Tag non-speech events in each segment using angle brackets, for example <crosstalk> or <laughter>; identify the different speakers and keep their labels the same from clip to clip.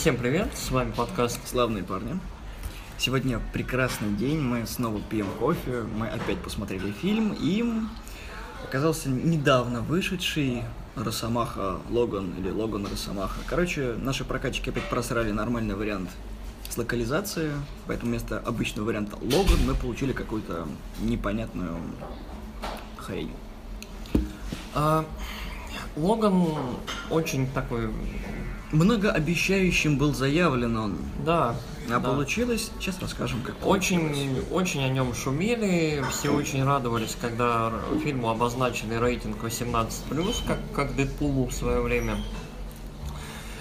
Speaker 1: Всем привет, с вами подкаст
Speaker 2: Славные парни. Сегодня прекрасный день, мы снова пьем кофе, мы опять посмотрели фильм, и оказался недавно вышедший Росомаха Логан или Логан Росомаха. Короче, наши прокатчики опять просрали нормальный вариант с локализацией, поэтому вместо обычного варианта Логан мы получили какую-то непонятную хрень.
Speaker 1: А, Логан очень такой,
Speaker 2: Многообещающим был заявлен он,
Speaker 1: да,
Speaker 2: а
Speaker 1: да.
Speaker 2: получилось, сейчас расскажем, как
Speaker 1: Очень,
Speaker 2: получилось.
Speaker 1: очень о нем шумели, все очень радовались, когда фильму обозначили рейтинг 18+, как, как Дэдпулу в свое время.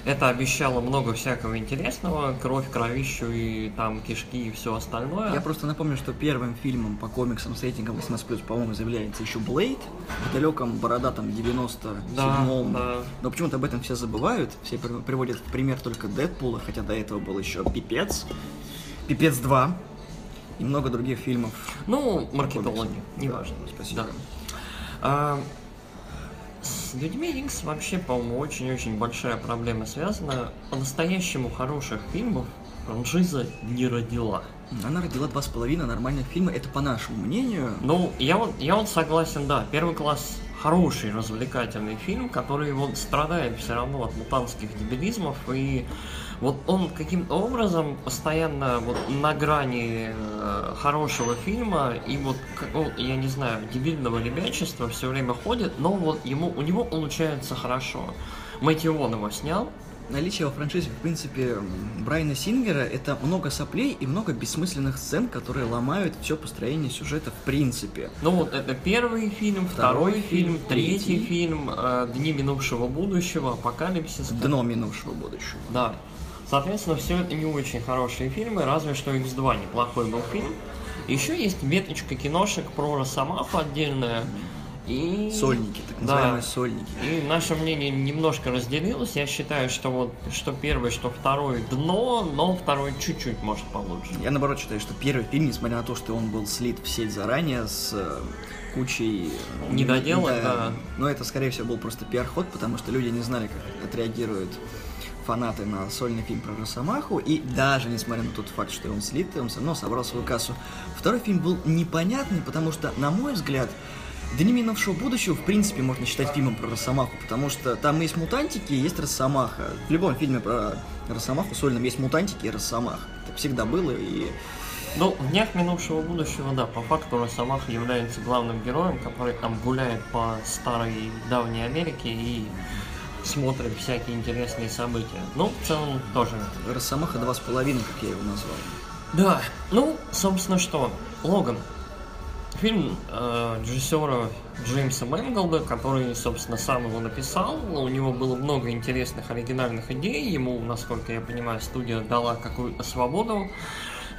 Speaker 1: Это обещало много всякого интересного, кровь, кровищу и там кишки и все остальное.
Speaker 2: Я просто напомню, что первым фильмом по комиксам с рейтингом 18+, по-моему, заявляется еще Блейд в далеком бородатом 97-м.
Speaker 1: Да, да.
Speaker 2: Но почему-то об этом все забывают, все при- приводят в пример только Дэдпула, хотя до этого был еще Пипец, Пипец 2 и много других фильмов.
Speaker 1: Ну, маркетологи, неважно.
Speaker 2: Да, спасибо.
Speaker 1: Да. А, с людьми Икс вообще, по-моему, очень-очень большая проблема связана. По-настоящему хороших фильмов франшиза не родила.
Speaker 2: Она родила два с половиной нормальных фильма, это по нашему мнению.
Speaker 1: Ну, я вот, я вот согласен, да, первый класс хороший развлекательный фильм, который вот страдает все равно от мутантских дебилизмов, и вот он каким-то образом постоянно вот на грани э, хорошего фильма и вот, как- ну, я не знаю, дебильного ребячества все время ходит, но вот ему, у него получается хорошо. Мэтью Вон его снял,
Speaker 2: Наличие во франшизе, в принципе, Брайана Сингера это много соплей и много бессмысленных сцен, которые ломают все построение сюжета в принципе.
Speaker 1: Ну вот это первый фильм,
Speaker 2: Второй
Speaker 1: второй, фильм,
Speaker 2: фильм,
Speaker 1: третий
Speaker 2: третий.
Speaker 1: фильм, э, Дни минувшего будущего, Апокалипсис.
Speaker 2: Дно минувшего будущего.
Speaker 1: Да. Соответственно, все это не очень хорошие фильмы, разве что X2 неплохой был фильм. Еще есть веточка киношек про Росомаху отдельная. И...
Speaker 2: Сольники, так
Speaker 1: Да.
Speaker 2: называемые сольники.
Speaker 1: И наше мнение немножко разделилось. Я считаю, что вот что первый, что второй дно, но второй чуть-чуть может получше.
Speaker 2: Я наоборот считаю, что первый фильм, несмотря на то, что он был слит в сеть заранее с э, кучей... э,
Speaker 1: Недоделок, да.
Speaker 2: Но это, скорее всего, был просто пиар-ход, потому что люди не знали, как отреагируют фанаты на сольный фильм про Росомаху, и даже несмотря на тот факт, что он слит, он все равно собрал свою кассу. Второй фильм был непонятный, потому что, на мой взгляд, Дни минувшего будущего, в принципе, можно считать фильмом про Росомаху, потому что там есть мутантики, есть Росомаха. В любом фильме про Росомаху сольном есть мутантики и Росомаха. Так всегда было, и
Speaker 1: Ну, в днях минувшего будущего, да, по факту Росомаха является главным героем, который там гуляет по старой давней Америке и смотрит всякие интересные события. Ну, в целом тоже.
Speaker 2: Росомаха два с половиной, как я его назвал.
Speaker 1: Да, ну, собственно, что? Логан. Фильм э, режиссера Джеймса Мэнголда, который, собственно, сам его написал. У него было много интересных оригинальных идей. Ему, насколько я понимаю, студия дала какую-то свободу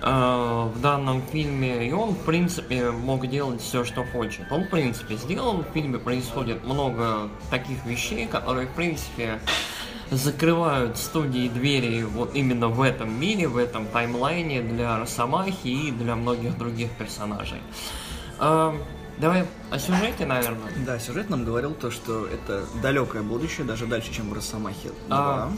Speaker 1: в данном фильме. И он, в принципе, мог делать все, что хочет. Он, в принципе, сделал. В фильме происходит много таких вещей, которые, в принципе, закрывают студии двери вот именно в этом мире, в этом таймлайне для Росомахи и для многих других персонажей. Давай о сюжете, наверное.
Speaker 2: Да, сюжет нам говорил то, что это далекое будущее, даже дальше, чем в Росомахе 2.
Speaker 1: А,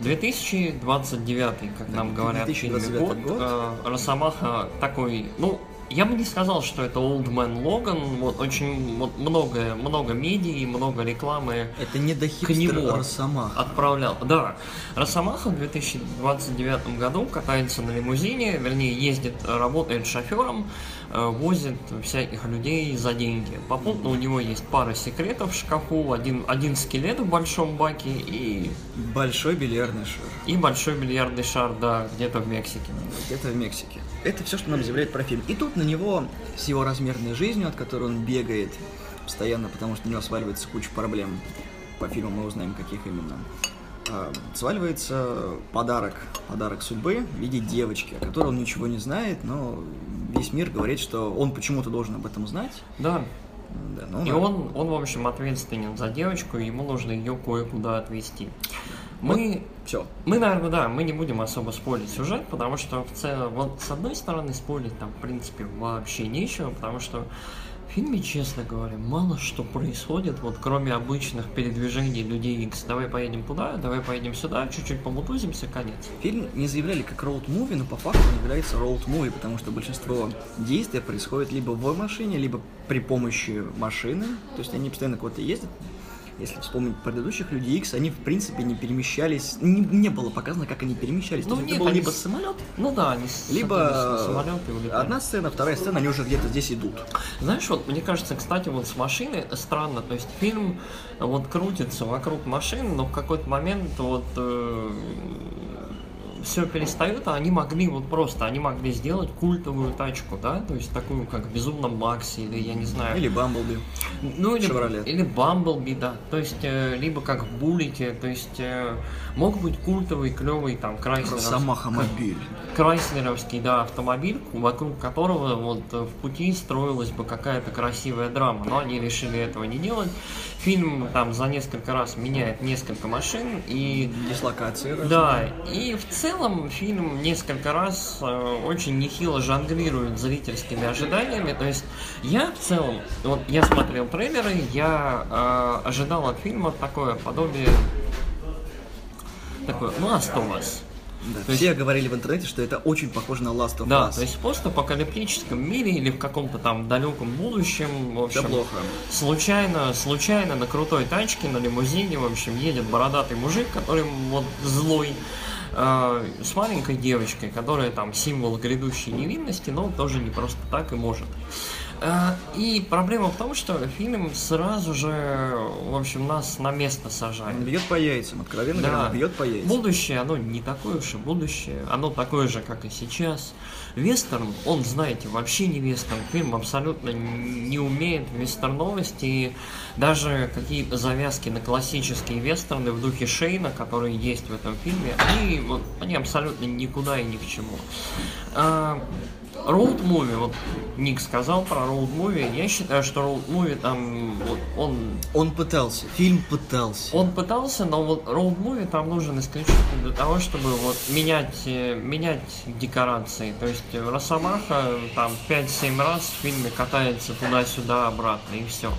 Speaker 1: 2029, как нам говорят, в фильме
Speaker 2: 2029
Speaker 1: год.
Speaker 2: год.
Speaker 1: А, Росомаха такой, ну, я бы не сказал, что это Old Man Logan. Вот очень вот много, много медий, много рекламы
Speaker 2: Это не до
Speaker 1: к нему
Speaker 2: Росомаха.
Speaker 1: отправлял. Да, Росомаха в 2029 году катается на лимузине, вернее, ездит, работает шофером, э, возит всяких людей за деньги. Попутно у него есть пара секретов в шкафу, один, один скелет в большом баке и,
Speaker 2: Большой бильярдный шар.
Speaker 1: и большой бильярдный шар, да, где-то в Мексике.
Speaker 2: Где-то в Мексике. Это все, что нам заявляет про фильм. И тут на него с его размерной жизнью, от которой он бегает постоянно, потому что у него сваливается куча проблем. По фильму мы узнаем, каких именно. А, сваливается подарок, подарок судьбы в виде девочки, о которой он ничего не знает, но весь мир говорит, что он почему-то должен об этом знать.
Speaker 1: Да,
Speaker 2: Да, ну,
Speaker 1: и
Speaker 2: да.
Speaker 1: он, он, в общем, ответственен за девочку, и ему нужно ее кое-куда отвезти. Мы
Speaker 2: Все.
Speaker 1: Мы, наверное, да, мы не будем особо спорить сюжет, потому что в целом, вот с одной стороны, спорить там, в принципе, вообще нечего, потому что В фильме, честно говоря, мало что происходит, вот кроме обычных передвижений людей X. Давай поедем туда, давай поедем сюда, чуть-чуть помутузимся, конец.
Speaker 2: Фильм не заявляли как роуд-муви, но по факту он является роуд-муви, потому что большинство действий происходит либо в машине, либо при помощи машины. То есть они постоянно куда-то ездят, если вспомнить предыдущих Людей Икс, они в принципе не перемещались, не, не было показано, как они перемещались.
Speaker 1: Ну,
Speaker 2: То есть
Speaker 1: нет,
Speaker 2: это был
Speaker 1: они
Speaker 2: либо
Speaker 1: с-
Speaker 2: самолет,
Speaker 1: Ну да, они
Speaker 2: либо
Speaker 1: садились на самолет и улетали.
Speaker 2: одна сцена, вторая сцена, они уже где-то здесь идут.
Speaker 1: Знаешь, вот мне кажется, кстати, вот с машины странно, то есть фильм вот крутится вокруг машин, но в какой-то момент вот все перестает, а они могли вот просто, они могли сделать культовую тачку, да, то есть такую, как в Безумном Максе, или я не знаю,
Speaker 2: Или Бамблби.
Speaker 1: ну или,
Speaker 2: Chevrolet.
Speaker 1: или Бамблби, да, то есть э, либо как в Буллете, то есть э, мог быть культовый, клевый там Крайслеровский,
Speaker 2: Росомаха мобиль.
Speaker 1: Крайслеровский, да, автомобиль, вокруг которого вот в пути строилась бы какая-то красивая драма, но они решили этого не делать. Фильм там за несколько раз меняет несколько машин и
Speaker 2: Дислокация.
Speaker 1: да, и в целом фильм несколько раз э, очень нехило жонглирует зрительскими ожиданиями. То есть я в целом, вот я смотрел трейлеры, я э, ожидал от фильма такое подобие такое of Us.
Speaker 2: Да,
Speaker 1: То
Speaker 2: все говорили в интернете, что это очень похоже на Last of
Speaker 1: Да,
Speaker 2: Us.
Speaker 1: то есть в постапокалиптическом мире или в каком-то там далеком будущем, в общем,
Speaker 2: плохо.
Speaker 1: случайно, случайно на крутой тачке, на лимузине, в общем, едет бородатый мужик, который вот злой, э, с маленькой девочкой, которая там символ грядущей невинности, но тоже не просто так и может. Э, И проблема в том, что фильм сразу же, в общем, нас на место
Speaker 2: Он
Speaker 1: сажает.
Speaker 2: бьет по яйцам, откровенно
Speaker 1: Да.
Speaker 2: говоря, бьет по яйцам.
Speaker 1: Будущее, оно не такое уж и будущее, оно такое же, как и сейчас. Вестерн, он, знаете, вообще не вестерн. Фильм абсолютно не умеет вестерновости. И даже какие-то завязки на классические вестерны в духе Шейна, которые есть в этом фильме, они, вот, они абсолютно никуда и ни к чему. Роуд муви, вот Ник сказал про роуд муви. Я считаю, что роуд муви там, вот, он
Speaker 2: Он пытался, фильм пытался.
Speaker 1: он пытался, но вот роуд муви там нужен исключительно для того, чтобы вот менять, э, менять декорации. То есть э, Росомаха там 5-7 раз в фильме катается туда-сюда, обратно, и все.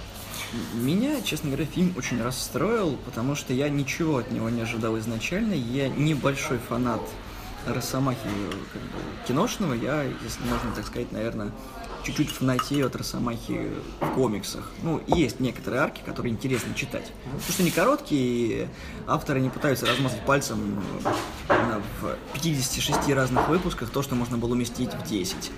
Speaker 2: Меня, честно говоря, фильм очень расстроил, потому что я ничего от него не ожидал изначально. Я небольшой фанат Росомахи как бы, киношного. Я, если можно так сказать, наверное, чуть-чуть фанатею от Росомахи в комиксах. Ну, есть некоторые арки, которые интересно читать. Потому что они короткие, и авторы не пытаются размазать пальцем э, в 56 разных выпусках то, что можно было уместить в 10.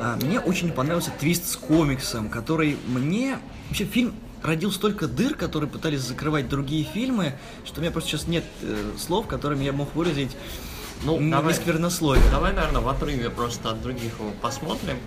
Speaker 2: А, Мне очень понравился твист с комиксом, который мне... Вообще, фильм родил столько дыр, которые пытались закрывать другие фильмы, что у меня просто сейчас нет э, слов, которыми я мог выразить
Speaker 1: Ну,
Speaker 2: м,
Speaker 1: давай.
Speaker 2: несквернословие.
Speaker 1: Давай, наверное, в отрыве просто от других его посмотрим.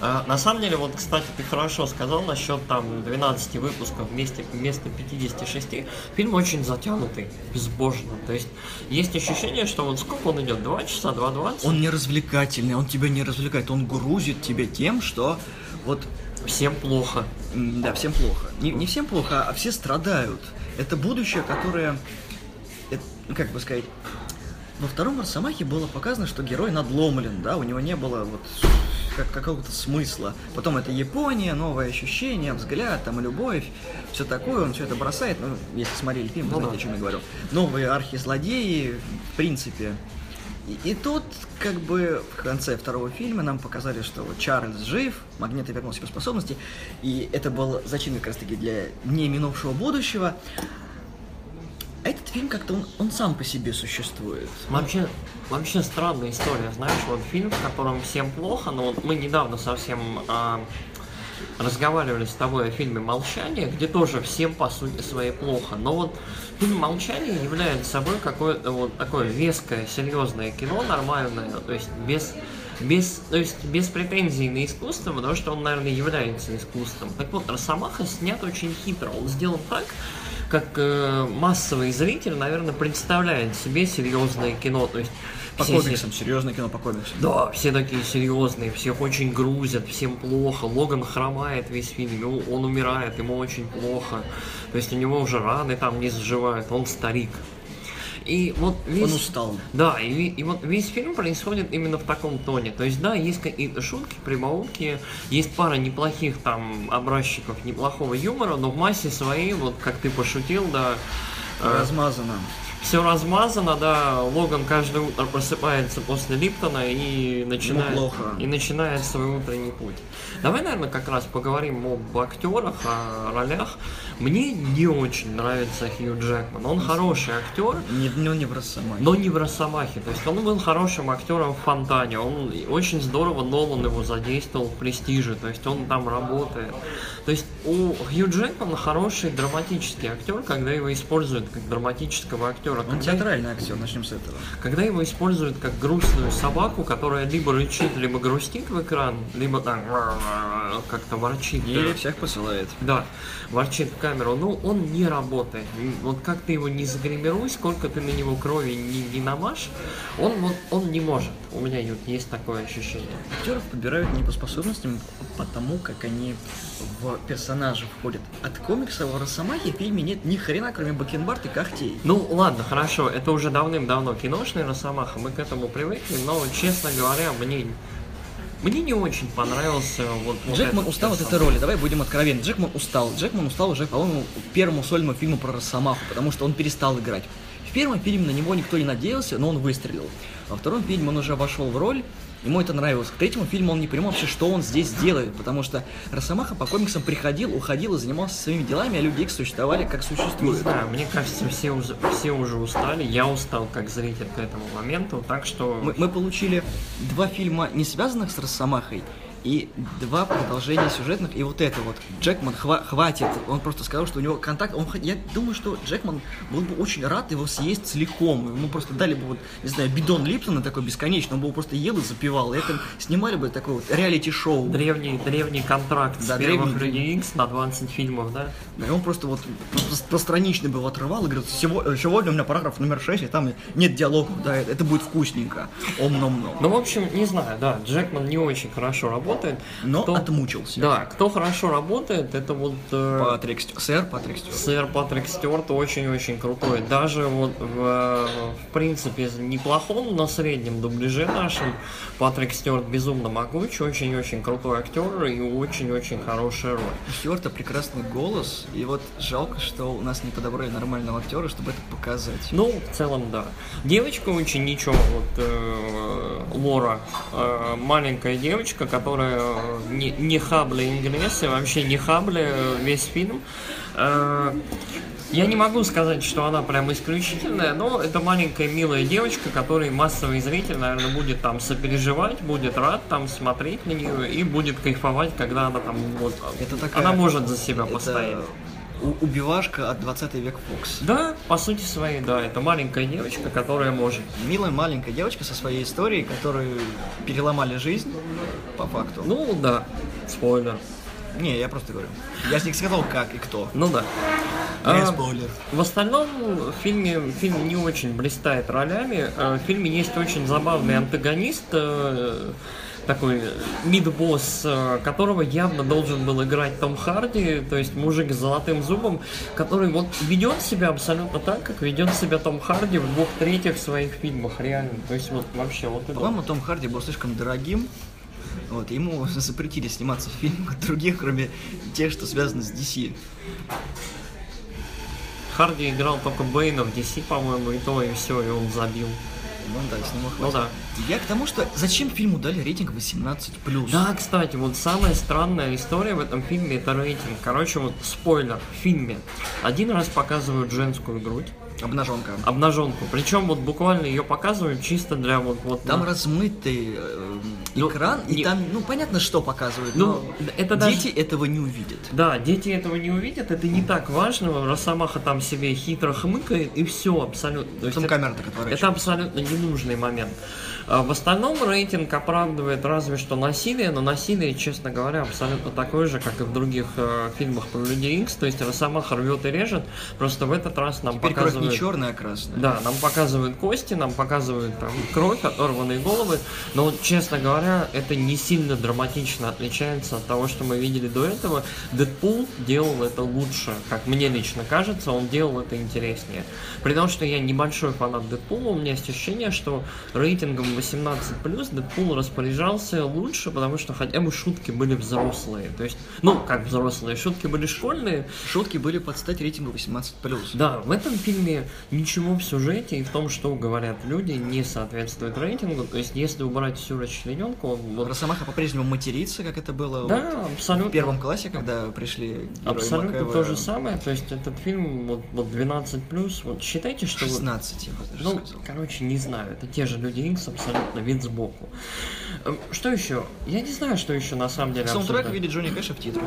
Speaker 1: А, на самом деле, вот, кстати, ты хорошо сказал насчет там 12 выпусков вместе, вместо 56. Фильм очень затянутый, безбожно. То есть, есть ощущение, что вот сколько он идет? 2 часа, 2.20?
Speaker 2: Он не развлекательный, он тебя не развлекает, он грузит тебя тем, что вот
Speaker 1: Всем плохо.
Speaker 2: Да, всем плохо. Не, не всем плохо, а все страдают. Это будущее, которое, это, ну, как бы сказать, во втором Росомахе было показано, что герой надломлен, да, у него не было вот как, какого-то смысла. Потом это Япония, новые ощущения, взгляд, там, любовь, все такое, он все это бросает, ну, если смотрели фильм, вы
Speaker 1: Ну
Speaker 2: знаете, о чем я говорю. Новые архизлодеи, в принципе. И, и тут, как бы, в конце второго фильма нам показали, что вот Чарльз жив, Магнето вернул себе способности, и это был зачин как раз-таки для не минувшего будущего. А Этот фильм как-то он, он сам по себе существует.
Speaker 1: Вообще, вообще странная история, знаешь, вот фильм, в котором всем плохо, но вот мы недавно совсем а, разговаривали с тобой о фильме «Молчание», где тоже всем, по сути своей, плохо. Но вот фильм «Молчание» является собой какое-то вот такое веское, серьезное кино, нормальное, то есть без без, то есть без претензий на искусство, потому что он, наверное, является искусством. Так вот, Росомаха снят очень хитро. Он сделан так, как э, массовый зритель, наверное, представляет себе серьезное кино. То есть
Speaker 2: По
Speaker 1: все-
Speaker 2: комиксам, серьезное кино по комиксам.
Speaker 1: да, все такие серьезные, всех очень грузят, всем плохо. Логан хромает весь фильм, он умирает, ему очень плохо. То есть у него уже раны там не заживают, он старик. И вот весь...
Speaker 2: Он устал.
Speaker 1: Да, и, и вот весь фильм происходит именно в таком тоне. То есть, да, есть какие-то шутки, прибаутки, есть пара неплохих там образчиков неплохого юмора, но в массе своей, вот как ты пошутил, да,
Speaker 2: э, размазано
Speaker 1: все размазано, да, Логан каждое утро просыпается после Липтона и начинает, и начинает свой утренний путь. Давай, наверное, как раз поговорим об актерах, о ролях. Мне не очень нравится Хью Джекман. Он хороший актер.
Speaker 2: Не, но не в Росомахе.
Speaker 1: Но не в Росомахе. То есть он был хорошим актером в Фонтане. Он очень здорово Нолан его задействовал в Престиже. То есть он там работает. То есть у Хью Джекмана хороший драматический актер, когда его используют как драматического актера.
Speaker 2: Он театральный актер, начнем с этого.
Speaker 1: Когда его используют как грустную собаку, которая либо рычит, либо грустит в экран, либо так как-то ворчит.
Speaker 2: Или да. всех посылает.
Speaker 1: Да, ворчит в камеру. Ну, он не работает. Вот как ты его не загримируй, сколько ты на него крови не, не намажь, он, вот, он не может. У меня есть такое ощущение.
Speaker 2: Актеров подбирают не по способностям, а потому как они в персонажи входят. От комикса в Росомахе в фильме нет ни хрена, кроме бакенбард и когтей.
Speaker 1: Ну, ладно, хорошо, это уже давным-давно киношный Росомаха, мы к этому привыкли, но, честно говоря, мне мне не очень понравился вот,
Speaker 2: вот Джекман устал от этой роли, давай будем откровенны. Джекман устал. Джекман устал уже, по-моему, первому сольному фильму про Росомаху, потому что он перестал играть. В первом фильме на него никто не надеялся, но он выстрелил. Во втором фильме он уже вошел в роль, Ему это нравилось. К третьему фильму он не понимал вообще, что он здесь делает, потому что Росомаха по комиксам приходил, уходил и занимался своими делами, а Люди Икс существовали как существуют. Не
Speaker 1: знаю, мне кажется, все уже, все уже устали. Я устал как зритель к этому моменту, так что...
Speaker 2: Мы, мы получили два фильма, не связанных с Росомахой, и два продолжения сюжетных, и вот это вот. Джекман хва- хватит, он просто сказал, что у него контакт, он, я думаю, что Джекман был бы очень рад его съесть целиком, ему просто дали бы вот, не знаю, бидон Липтона такой бесконечный, он бы просто ел и запивал, и это снимали бы такой вот реалити-шоу.
Speaker 1: Древний, древний контракт да, с древний, первых Людей Икс на 20 фильмов, да?
Speaker 2: Да, и он просто вот постраничный был отрывал и говорит, сегодня, у меня параграф номер 6, и там нет диалогов, да, это будет вкусненько, ом-ном-ном.
Speaker 1: Ну, в общем, не знаю, да, Джекман не очень хорошо работает, работает.
Speaker 2: Но кто, отмучился.
Speaker 1: Да, кто хорошо работает, это вот... Э,
Speaker 2: Патрик, сэр Патрик Стюарт.
Speaker 1: Сэр Патрик Стюарт очень-очень крутой. Даже вот в, в принципе неплохом, но среднем дубляже нашем Патрик Стюарт безумно могучий, очень-очень крутой актер и очень-очень хорошая роль.
Speaker 2: У Стюарта прекрасный голос, и вот жалко, что у нас не подобрали нормального актера, чтобы это показать.
Speaker 1: Ну, в целом, да. Девочка очень ничего, вот э, Лора, э, маленькая девочка, которая Э, не, не хабли ингрессы, вообще не хабли весь фильм. Э, я не могу сказать, что она прям исключительная, но это маленькая милая девочка, которой массовый зритель, наверное, будет там сопереживать, будет рад там смотреть на нее и будет кайфовать, когда она там вот... Это такая, она может за себя это... постоять
Speaker 2: убивашка от 20 век Фокс.
Speaker 1: Да, по сути своей, да. Это маленькая девочка, которая может.
Speaker 2: Милая маленькая девочка со своей историей, которую переломали жизнь, по факту.
Speaker 1: Ну да, спойлер.
Speaker 2: Не, я просто говорю. Я не сказал, как и кто.
Speaker 1: Ну да.
Speaker 2: А, спойлер.
Speaker 1: В остальном в фильме фильм не очень блистает ролями. А, в фильме есть очень забавный антагонист. Такой мидбосс, э, которого явно должен был играть Том Харди, то есть мужик с золотым зубом, который вот ведет себя абсолютно так, как ведет себя Том Харди в двух третьих своих фильмах, реально. То есть вот вообще вот
Speaker 2: По-моему, Том Харди был слишком дорогим, вот, ему <laughs> запретили сниматься в фильмах <laughs> других, кроме тех, что связаны с DC.
Speaker 1: Харди играл только Бэйна в DC, по-моему, и то, и все, и он забил.
Speaker 2: Ну да, с него Ну да. Я к тому, что зачем фильму дали рейтинг 18+.
Speaker 1: Да, кстати, вот самая странная история в этом фильме это рейтинг. Короче, вот спойлер, в фильме один раз показывают женскую грудь,
Speaker 2: Обнаженка.
Speaker 1: Обнаженку. Причем вот буквально ее показывают чисто для вот... вот
Speaker 2: там на... размытый э, ну, экран, ну, и не... там, ну, понятно, что показывают, ну, но это дети даже... этого не увидят.
Speaker 1: Да, дети этого не увидят, это не так важно. Росомаха там себе хитро хмыкает, и все абсолютно.
Speaker 2: Там камера-то, которая...
Speaker 1: Это абсолютно ненужный момент. А в остальном рейтинг оправдывает разве что насилие, но насилие, честно говоря, абсолютно такое же, как и в других э, фильмах про Людей Икс, то есть Росомаха рвет и режет, просто в этот раз нам Теперь показывают показывают...
Speaker 2: Не черная, а красная.
Speaker 1: Да, нам показывают кости, нам показывают там кровь, оторванные головы, но честно говоря, это не сильно драматично отличается от того, что мы видели до этого. Дэдпул делал это лучше, как мне лично кажется, он делал это интереснее. При том, что я небольшой фанат Дэдпула, у меня есть ощущение, что рейтингом 18+, Дэдпул распоряжался лучше, потому что хотя бы шутки были взрослые. То есть, ну, как взрослые, шутки были школьные.
Speaker 2: Шутки были под стать рейтингу 18+.
Speaker 1: Да, в этом фильме ничего в сюжете и в том, что говорят люди, не соответствует рейтингу. То есть, если убрать всю расчлененку...
Speaker 2: Вот... Росомаха по-прежнему матерится, как это было
Speaker 1: да,
Speaker 2: вот
Speaker 1: абсолютно.
Speaker 2: в первом классе, когда пришли
Speaker 1: Абсолютно
Speaker 2: Макаева.
Speaker 1: то же самое. То есть, этот фильм вот, вот 12+, вот считайте, что...
Speaker 2: 16, я бы даже
Speaker 1: ну,
Speaker 2: сказал.
Speaker 1: короче, не знаю. Это те же Люди Икс, абсолютно вид сбоку. Эм, Что еще? Я не знаю, что еще на самом деле
Speaker 2: Саундтрек в виде Джонни Кэша в титрах.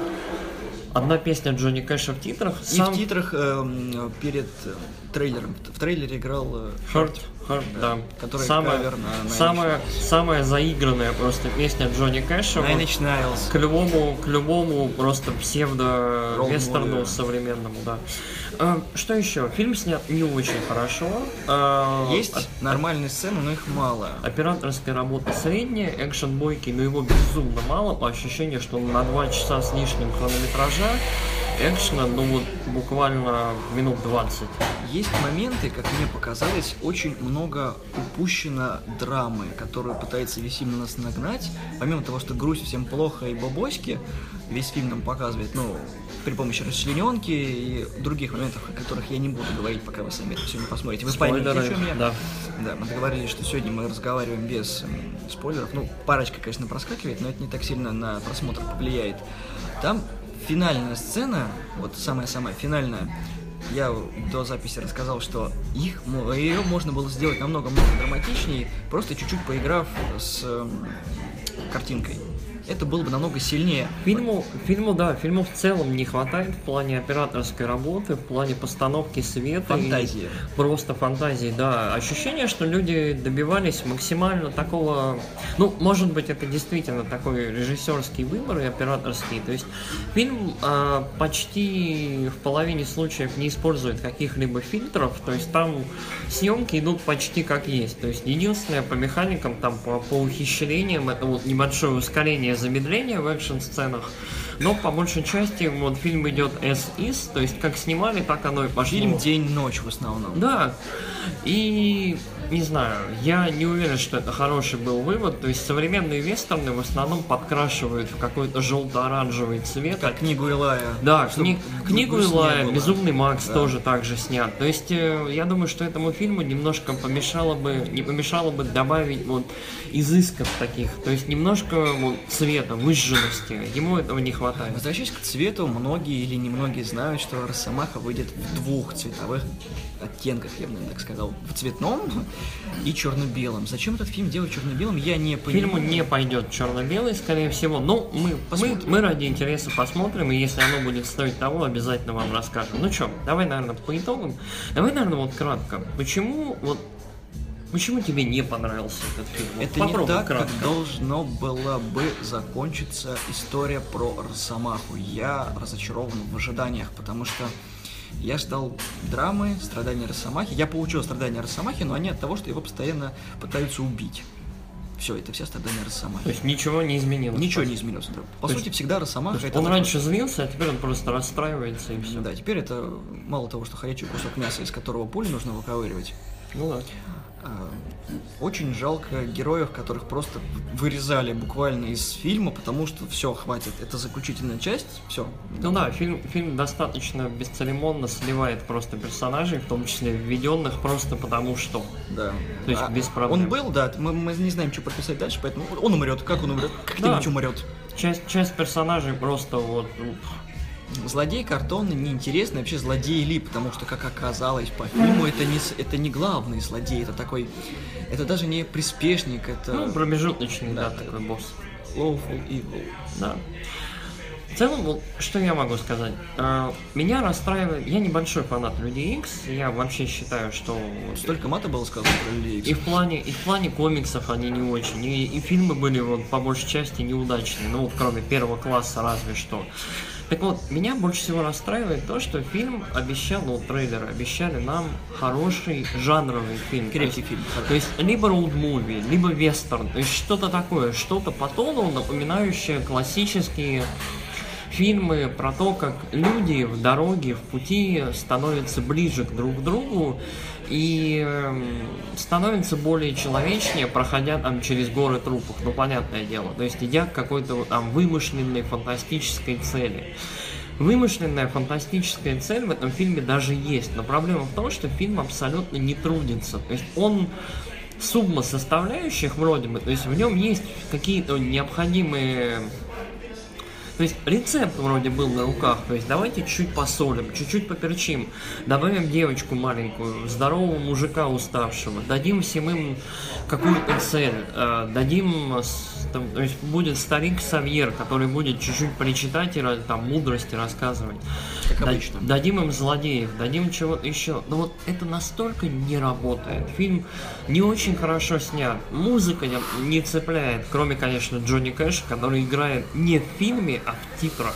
Speaker 1: Одна песня Джонни Кэша в титрах.
Speaker 2: И
Speaker 1: Сам...
Speaker 2: в титрах эм, перед э, трейлером. В трейлере играл э,
Speaker 1: Hurt, Hurt, да.
Speaker 2: Который
Speaker 1: самая,
Speaker 2: кавер на
Speaker 1: самая, самая заигранная просто песня Джонни Кэша.
Speaker 2: Nine Inch Nails.
Speaker 1: к любому, к любому просто псевдо-вестерну современному, да. Э, Что еще? Фильм снят не очень хорошо. Э,
Speaker 2: Есть
Speaker 1: о-
Speaker 2: нормальные сцены, но их мало.
Speaker 1: Операторская работа средняя, экшен бойкий, но его безумно мало, по ощущению, что на 2 часа с лишним хронометража экшена, ну вот буквально минут 20.
Speaker 2: Есть моменты, как мне показалось, очень много упущено драмы, которую пытается весь фильм на нас нагнать. Помимо того, что грусть всем плохо и бабоськи, весь фильм нам показывает, ну, при помощи расчлененки и других моментов, о которых я не буду говорить, пока вы сами это все не посмотрите. Вы поймете, о
Speaker 1: Спойлеры,
Speaker 2: чем я.
Speaker 1: да.
Speaker 2: Да, мы договорились, что сегодня мы разговариваем без м, спойлеров. Ну, парочка, конечно, проскакивает, но это не так сильно на просмотр повлияет. Там финальная сцена, вот самая-самая финальная, я до записи рассказал, что их, ее можно было сделать намного-много драматичнее, просто чуть-чуть поиграв с м, картинкой. Это было бы намного сильнее.
Speaker 1: Фильму, фильму, да, фильму в целом не хватает в плане операторской работы, в плане постановки света.
Speaker 2: Фантазии.
Speaker 1: Просто фантазии, да. Ощущение, что люди добивались максимально такого... Ну, может быть, это действительно такой режиссерский выбор и операторский. То есть фильм а, почти в половине случаев не использует каких-либо фильтров. То есть там съемки идут почти как есть. То есть единственное по механикам, там по, по ухищрениям, это вот небольшое ускорение замедление в экшн-сценах. Но по большей части вот фильм идет as is, то есть как снимали, так оно и пошло.
Speaker 2: Фильм день-ночь в основном.
Speaker 1: Да. И не знаю, я не уверен, что это хороший был вывод. То есть современные вестерны в основном подкрашивают в какой-то желто-оранжевый цвет.
Speaker 2: Как книгу Илая.
Speaker 1: Да, кни- книгу
Speaker 2: грустнее
Speaker 1: Илая. Безумный Макс
Speaker 2: Да.
Speaker 1: тоже так же снят. То есть э, я думаю, что этому фильму немножко помешало бы, не помешало бы добавить вот изысков таких. То есть немножко вот, цвета, выжженности. Ему этого не хватает.
Speaker 2: Возвращаясь к цвету, многие или немногие знают, что Росомаха выйдет в двух цветовых оттенках, я бы наверное, так сказал. В цветном и черно-белом. Зачем этот фильм делать черно-белым, я не понимаю.
Speaker 1: Фильму не пойдет черно-белый, скорее всего. Но мы, мы,
Speaker 2: Посмотрим.
Speaker 1: мы ради интереса посмотрим, и если оно будет стоить того, обязательно вам расскажем. Ну что, давай, наверное, по итогам. Давай, наверное, вот кратко. Почему вот Почему тебе не понравился этот фильм? Вот
Speaker 2: Это не
Speaker 1: попробуй
Speaker 2: так,
Speaker 1: кратко.
Speaker 2: как должно было бы закончиться история про Росомаху. Я разочарован в ожиданиях, потому что я ждал драмы, страдания Росомахи. Я получил страдания Росомахи, но они от того, что его постоянно пытаются убить. Все, это все страдания Росомахи.
Speaker 1: То есть ничего не изменилось.
Speaker 2: Ничего не изменилось. По
Speaker 1: То
Speaker 2: сути,
Speaker 1: есть-
Speaker 2: всегда
Speaker 1: То
Speaker 2: Росомаха
Speaker 1: есть
Speaker 2: это
Speaker 1: он
Speaker 2: такой-
Speaker 1: раньше злился, а теперь он просто расстраивается и все.
Speaker 2: Да, теперь это мало того, что горячий кусок мяса, из которого пули нужно выковыривать.
Speaker 1: Ну да.
Speaker 2: А, Очень жалко героев, которых просто вырезали буквально из фильма, потому что все, хватит. Это заключительная часть, все.
Speaker 1: Ну да, фильм, фильм достаточно бесцеремонно сливает просто персонажей, в том числе введенных, просто потому что.
Speaker 2: Да.
Speaker 1: То есть
Speaker 2: А
Speaker 1: без проблем.
Speaker 2: Он был, да, мы, мы не знаем, что прописать дальше, поэтому он умрет. Как он умрет? Как-нибудь
Speaker 1: Да.
Speaker 2: умрет.
Speaker 1: Часть, часть персонажей просто вот.
Speaker 2: Злодей картонный неинтересный, вообще злодей Ли, потому что, как оказалось по фильму, это не, это не главный злодей, это такой, это даже не приспешник, это
Speaker 1: Ну, промежуточный, да,
Speaker 2: Да.
Speaker 1: такой босс.
Speaker 2: lawful evil.
Speaker 1: Да. Целом, что я могу сказать? А, меня расстраивает... Я небольшой фанат Людей Икс. Я вообще считаю, что...
Speaker 2: Столько мата было сказано про Людей Икс.
Speaker 1: И в плане, и в плане комиксов они не очень. И, и фильмы были вот, по большей части неудачные. Ну, вот, кроме первого класса разве что. Так вот, меня больше всего расстраивает то, что фильм обещал, ну, трейлеры обещали нам хороший жанровый фильм.
Speaker 2: Крепкий фильм.
Speaker 1: То есть, либо роуд-муви, либо вестерн. То есть, что-то такое, что-то по тону напоминающее классические фильмы про то, как люди в дороге, в пути становятся ближе к друг другу и э, становятся более человечнее, проходя там через горы трупов, ну понятное дело, то есть идя к какой-то там вымышленной фантастической цели. Вымышленная фантастическая цель в этом фильме даже есть, но проблема в том, что фильм абсолютно не трудится, то есть он сумма составляющих вроде бы, то есть в нем есть какие-то необходимые то есть рецепт вроде был на руках, то есть давайте чуть-чуть посолим, чуть-чуть поперчим, добавим девочку маленькую, здорового мужика уставшего, дадим всем им какую-то цель, э, дадим, там, то есть будет старик Савьер, который будет чуть-чуть причитать и там мудрости рассказывать.
Speaker 2: Как обычно.
Speaker 1: Дадим им злодеев, дадим чего-то еще. Но вот это настолько не работает. Фильм не очень хорошо снят. Музыка не цепляет, кроме, конечно, Джонни Кэша, который играет не в фильме, а в титрах.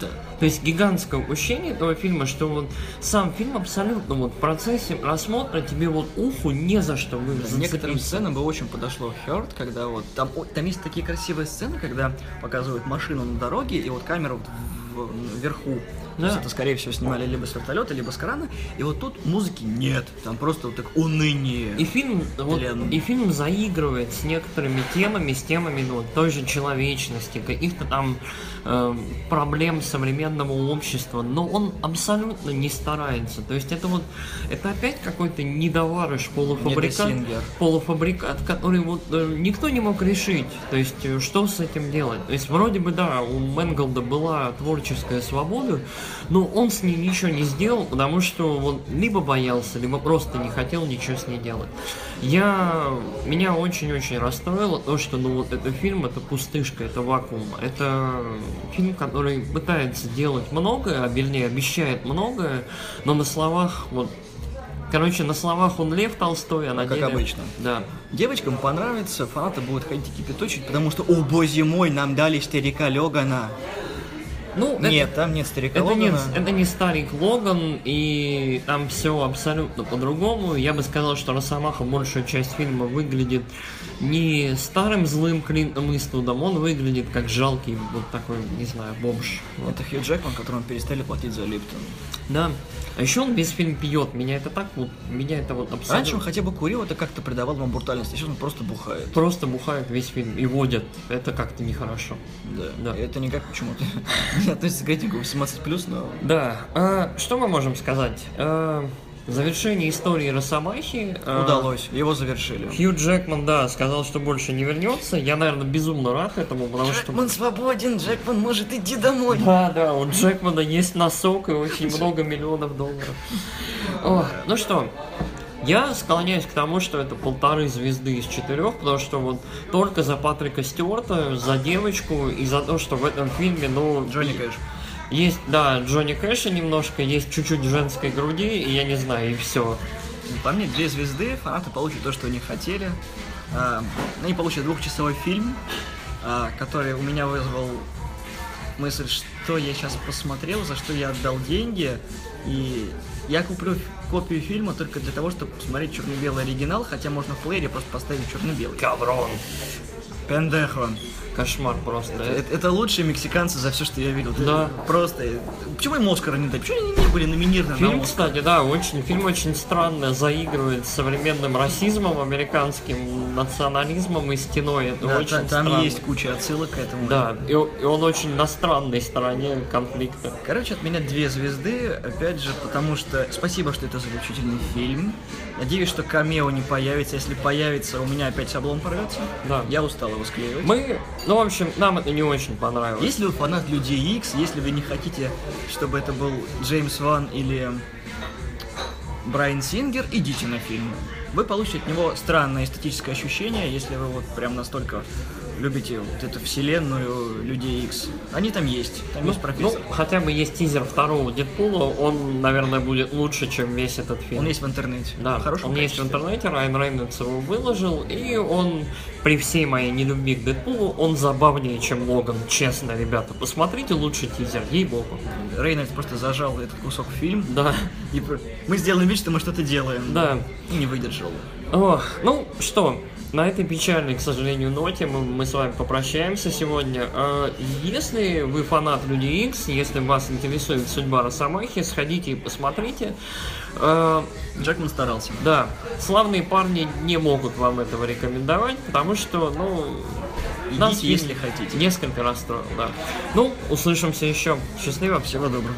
Speaker 1: Да. То есть гигантское упущение этого фильма, что вот сам фильм абсолютно вот в процессе просмотра тебе вот уху не за что вы
Speaker 2: да, Некоторым сценам бы очень подошло Хёрд, когда вот там, там есть такие красивые сцены, когда показывают машину на дороге, и вот камера вот вверху да. То есть это, скорее всего, снимали либо с вертолета, либо с крана. И вот тут музыки нет. Там просто вот так уныние.
Speaker 1: И фильм, вот, и фильм заигрывает с некоторыми темами, с темами ну, вот, той же человечности, каких-то там э, проблем современного общества. Но он абсолютно не старается. То есть это вот, это опять какой-то недоварыш, полуфабрикат, полуфабрикат, который вот э, никто не мог решить. То есть э, что с этим делать? То есть вроде бы, да, у Менголда была творческая свобода, но он с ней ничего не сделал, потому что он либо боялся, либо просто не хотел ничего с ней делать. Я... Меня очень-очень расстроило то, что, ну, вот этот фильм, это пустышка, это вакуум. Это фильм, который пытается делать многое, а вернее, обещает многое, но на словах, вот, Короче, на словах он Лев Толстой, а на
Speaker 2: как
Speaker 1: деле...
Speaker 2: обычно.
Speaker 1: Да.
Speaker 2: Девочкам понравится, фанаты будут ходить и кипяточить, потому что, о боже мой, нам дали старика Легана.
Speaker 1: Ну,
Speaker 2: нет, это, там нет старика
Speaker 1: это
Speaker 2: Логана.
Speaker 1: Не, это не старик Логан, и там все абсолютно по-другому. Я бы сказал, что Росомаха большая часть фильма выглядит не старым злым Клинтом Иствудом, он выглядит как жалкий, вот такой, не знаю, бомж.
Speaker 2: Вот. Это Хью Джекман, которому перестали платить за Липтон.
Speaker 1: Да. А еще он весь фильм пьет. Меня это так вот, меня это вот абсолютно...
Speaker 2: Раньше он хотя бы курил, это как-то придавало ему брутальность, сейчас он просто бухает.
Speaker 1: Просто бухает весь фильм и водят. Это как-то нехорошо.
Speaker 2: Да. да. Это никак почему-то не <laughs> <laughs> относится к рейтингу 18+, но...
Speaker 1: Да. А, что мы можем сказать? А, Завершение истории Росомахи...
Speaker 2: Э, Удалось, э, его завершили.
Speaker 1: Хью Джекман, да, сказал, что больше не вернется. Я, наверное, безумно рад этому, потому
Speaker 2: Джекман что... Джекман свободен, Джекман может идти домой.
Speaker 1: Да, да, у Джекмана есть носок и очень <laughs> много миллионов долларов. О, ну что, я склоняюсь к тому, что это полторы звезды из четырех, потому что вот только за Патрика Стюарта, за девочку и за то, что в этом фильме, ну...
Speaker 2: Джонни Кэш.
Speaker 1: Есть, да, Джонни Кэша немножко, есть чуть-чуть женской груди, и я не знаю, и все.
Speaker 2: По мне, две звезды, фанаты получат то, что они хотели. А, они получат двухчасовой фильм, а, который у меня вызвал мысль, что я сейчас посмотрел, за что я отдал деньги, и я куплю копию фильма только для того, чтобы посмотреть черно-белый оригинал, хотя можно в плеере просто поставить черно-белый.
Speaker 1: Каврон.
Speaker 2: Пендехо.
Speaker 1: Кошмар просто.
Speaker 2: Это, это лучшие мексиканцы за все, что я видел.
Speaker 1: Да.
Speaker 2: Просто. Почему им Оскара не дали? Почему они были номинированы
Speaker 1: Фильм, на кстати, да, очень, фильм очень странно заигрывает с современным расизмом, американским национализмом и стеной. Это да, очень
Speaker 2: там
Speaker 1: странно.
Speaker 2: есть куча отсылок к этому.
Speaker 1: Да, и, и он очень на странной стороне конфликта.
Speaker 2: Короче, от меня две звезды, опять же, потому что спасибо, что это заключительный фильм. Надеюсь, что камео не появится. Если появится, у меня опять шаблон порвется.
Speaker 1: Да.
Speaker 2: Я устал его склеивать.
Speaker 1: Мы, ну, в общем, нам это не очень понравилось.
Speaker 2: Если вы фанат Людей X, если вы не хотите, чтобы это был Джеймс Ван или Брайан Сингер, идите на фильм. Вы получите от него странное эстетическое ощущение, если вы вот прям настолько любите вот эту вселенную Людей Икс, они там есть. Там
Speaker 1: Ну,
Speaker 2: есть профессор.
Speaker 1: ну, хотя бы есть тизер второго Дэдпула, он, наверное, будет лучше, чем весь этот фильм.
Speaker 2: Он есть в интернете.
Speaker 1: Да,
Speaker 2: В хорошем
Speaker 1: он есть в
Speaker 2: качестве.
Speaker 1: интернете, Райан Рейнольдс его выложил, и он, при всей моей нелюбви к Дэдпулу, он забавнее, чем Логан. Честно, ребята, посмотрите лучше тизер, ей-богу.
Speaker 2: Рейнольдс просто зажал этот кусок в фильм.
Speaker 1: Да,
Speaker 2: И мы сделаем вид, что мы что-то делаем.
Speaker 1: да.
Speaker 2: И не выдержал.
Speaker 1: Ох, ну что, на этой печальной, к сожалению, ноте мы, мы с вами попрощаемся сегодня. А, Если вы фанат Люди Икс, если вас интересует судьба Росомахи, сходите и посмотрите. А,
Speaker 2: Джекман старался.
Speaker 1: Да, славные парни не могут вам этого рекомендовать, потому что, ну, нас
Speaker 2: Идите, если хотите.
Speaker 1: несколько расстроил, да. Ну, услышимся еще. Счастливо, всего доброго.